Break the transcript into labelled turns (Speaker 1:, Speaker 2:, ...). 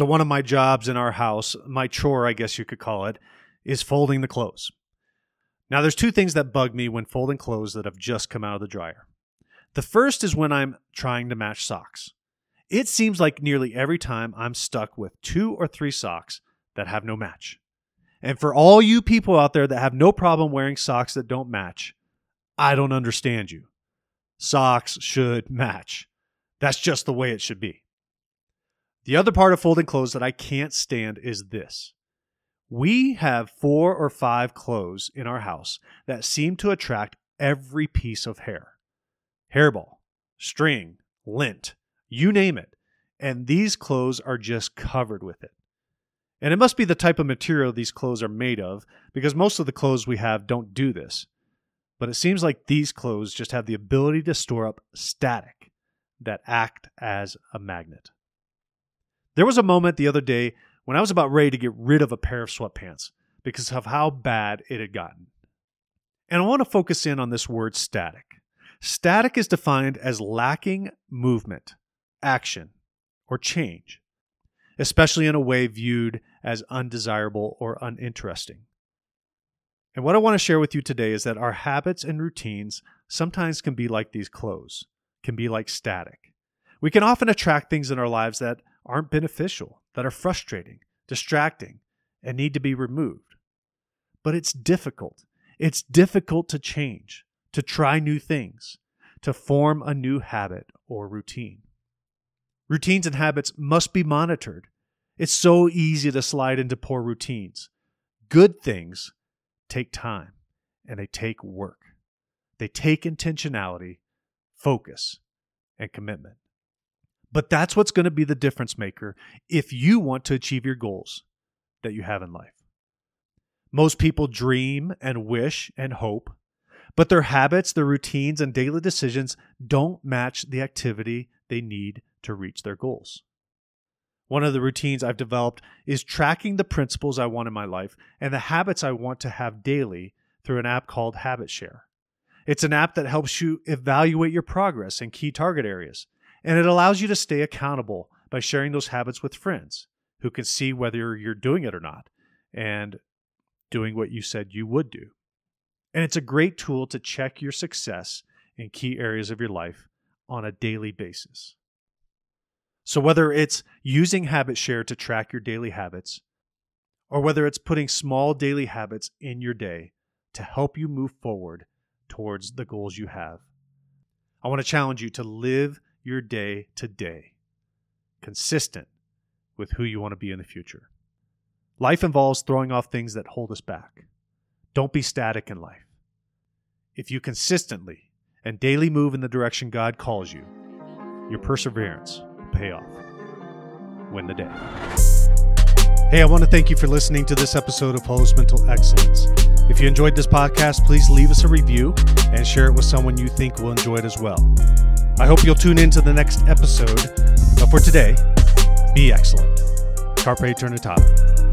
Speaker 1: So, one of my jobs in our house, my chore, I guess you could call it, is folding the clothes. Now, there's two things that bug me when folding clothes that have just come out of the dryer. The first is when I'm trying to match socks. It seems like nearly every time I'm stuck with two or three socks that have no match. And for all you people out there that have no problem wearing socks that don't match, I don't understand you. Socks should match. That's just the way it should be. The other part of folding clothes that I can't stand is this. We have four or five clothes in our house that seem to attract every piece of hair hairball, string, lint, you name it. And these clothes are just covered with it. And it must be the type of material these clothes are made of, because most of the clothes we have don't do this. But it seems like these clothes just have the ability to store up static that act as a magnet. There was a moment the other day when I was about ready to get rid of a pair of sweatpants because of how bad it had gotten. And I want to focus in on this word static. Static is defined as lacking movement, action, or change, especially in a way viewed as undesirable or uninteresting. And what I want to share with you today is that our habits and routines sometimes can be like these clothes, can be like static. We can often attract things in our lives that aren't beneficial, that are frustrating, distracting, and need to be removed. But it's difficult. It's difficult to change, to try new things, to form a new habit or routine. Routines and habits must be monitored. It's so easy to slide into poor routines. Good things take time and they take work. They take intentionality, focus, and commitment. But that's what's going to be the difference maker if you want to achieve your goals that you have in life. Most people dream and wish and hope, but their habits, their routines, and daily decisions don't match the activity they need to reach their goals. One of the routines I've developed is tracking the principles I want in my life and the habits I want to have daily through an app called Habit Share. It's an app that helps you evaluate your progress in key target areas and it allows you to stay accountable by sharing those habits with friends who can see whether you're doing it or not and doing what you said you would do. And it's a great tool to check your success in key areas of your life on a daily basis. So, whether it's using Habit Share to track your daily habits, or whether it's putting small daily habits in your day to help you move forward towards the goals you have, I want to challenge you to live your day today, consistent with who you want to be in the future. Life involves throwing off things that hold us back. Don't be static in life. If you consistently and daily move in the direction God calls you, your perseverance will pay off. Win the day. Hey, I want to thank you for listening to this episode of Holos Mental Excellence. If you enjoyed this podcast, please leave us a review and share it with someone you think will enjoy it as well. I hope you'll tune in to the next episode. But for today, be excellent. Carpe Eternitatum.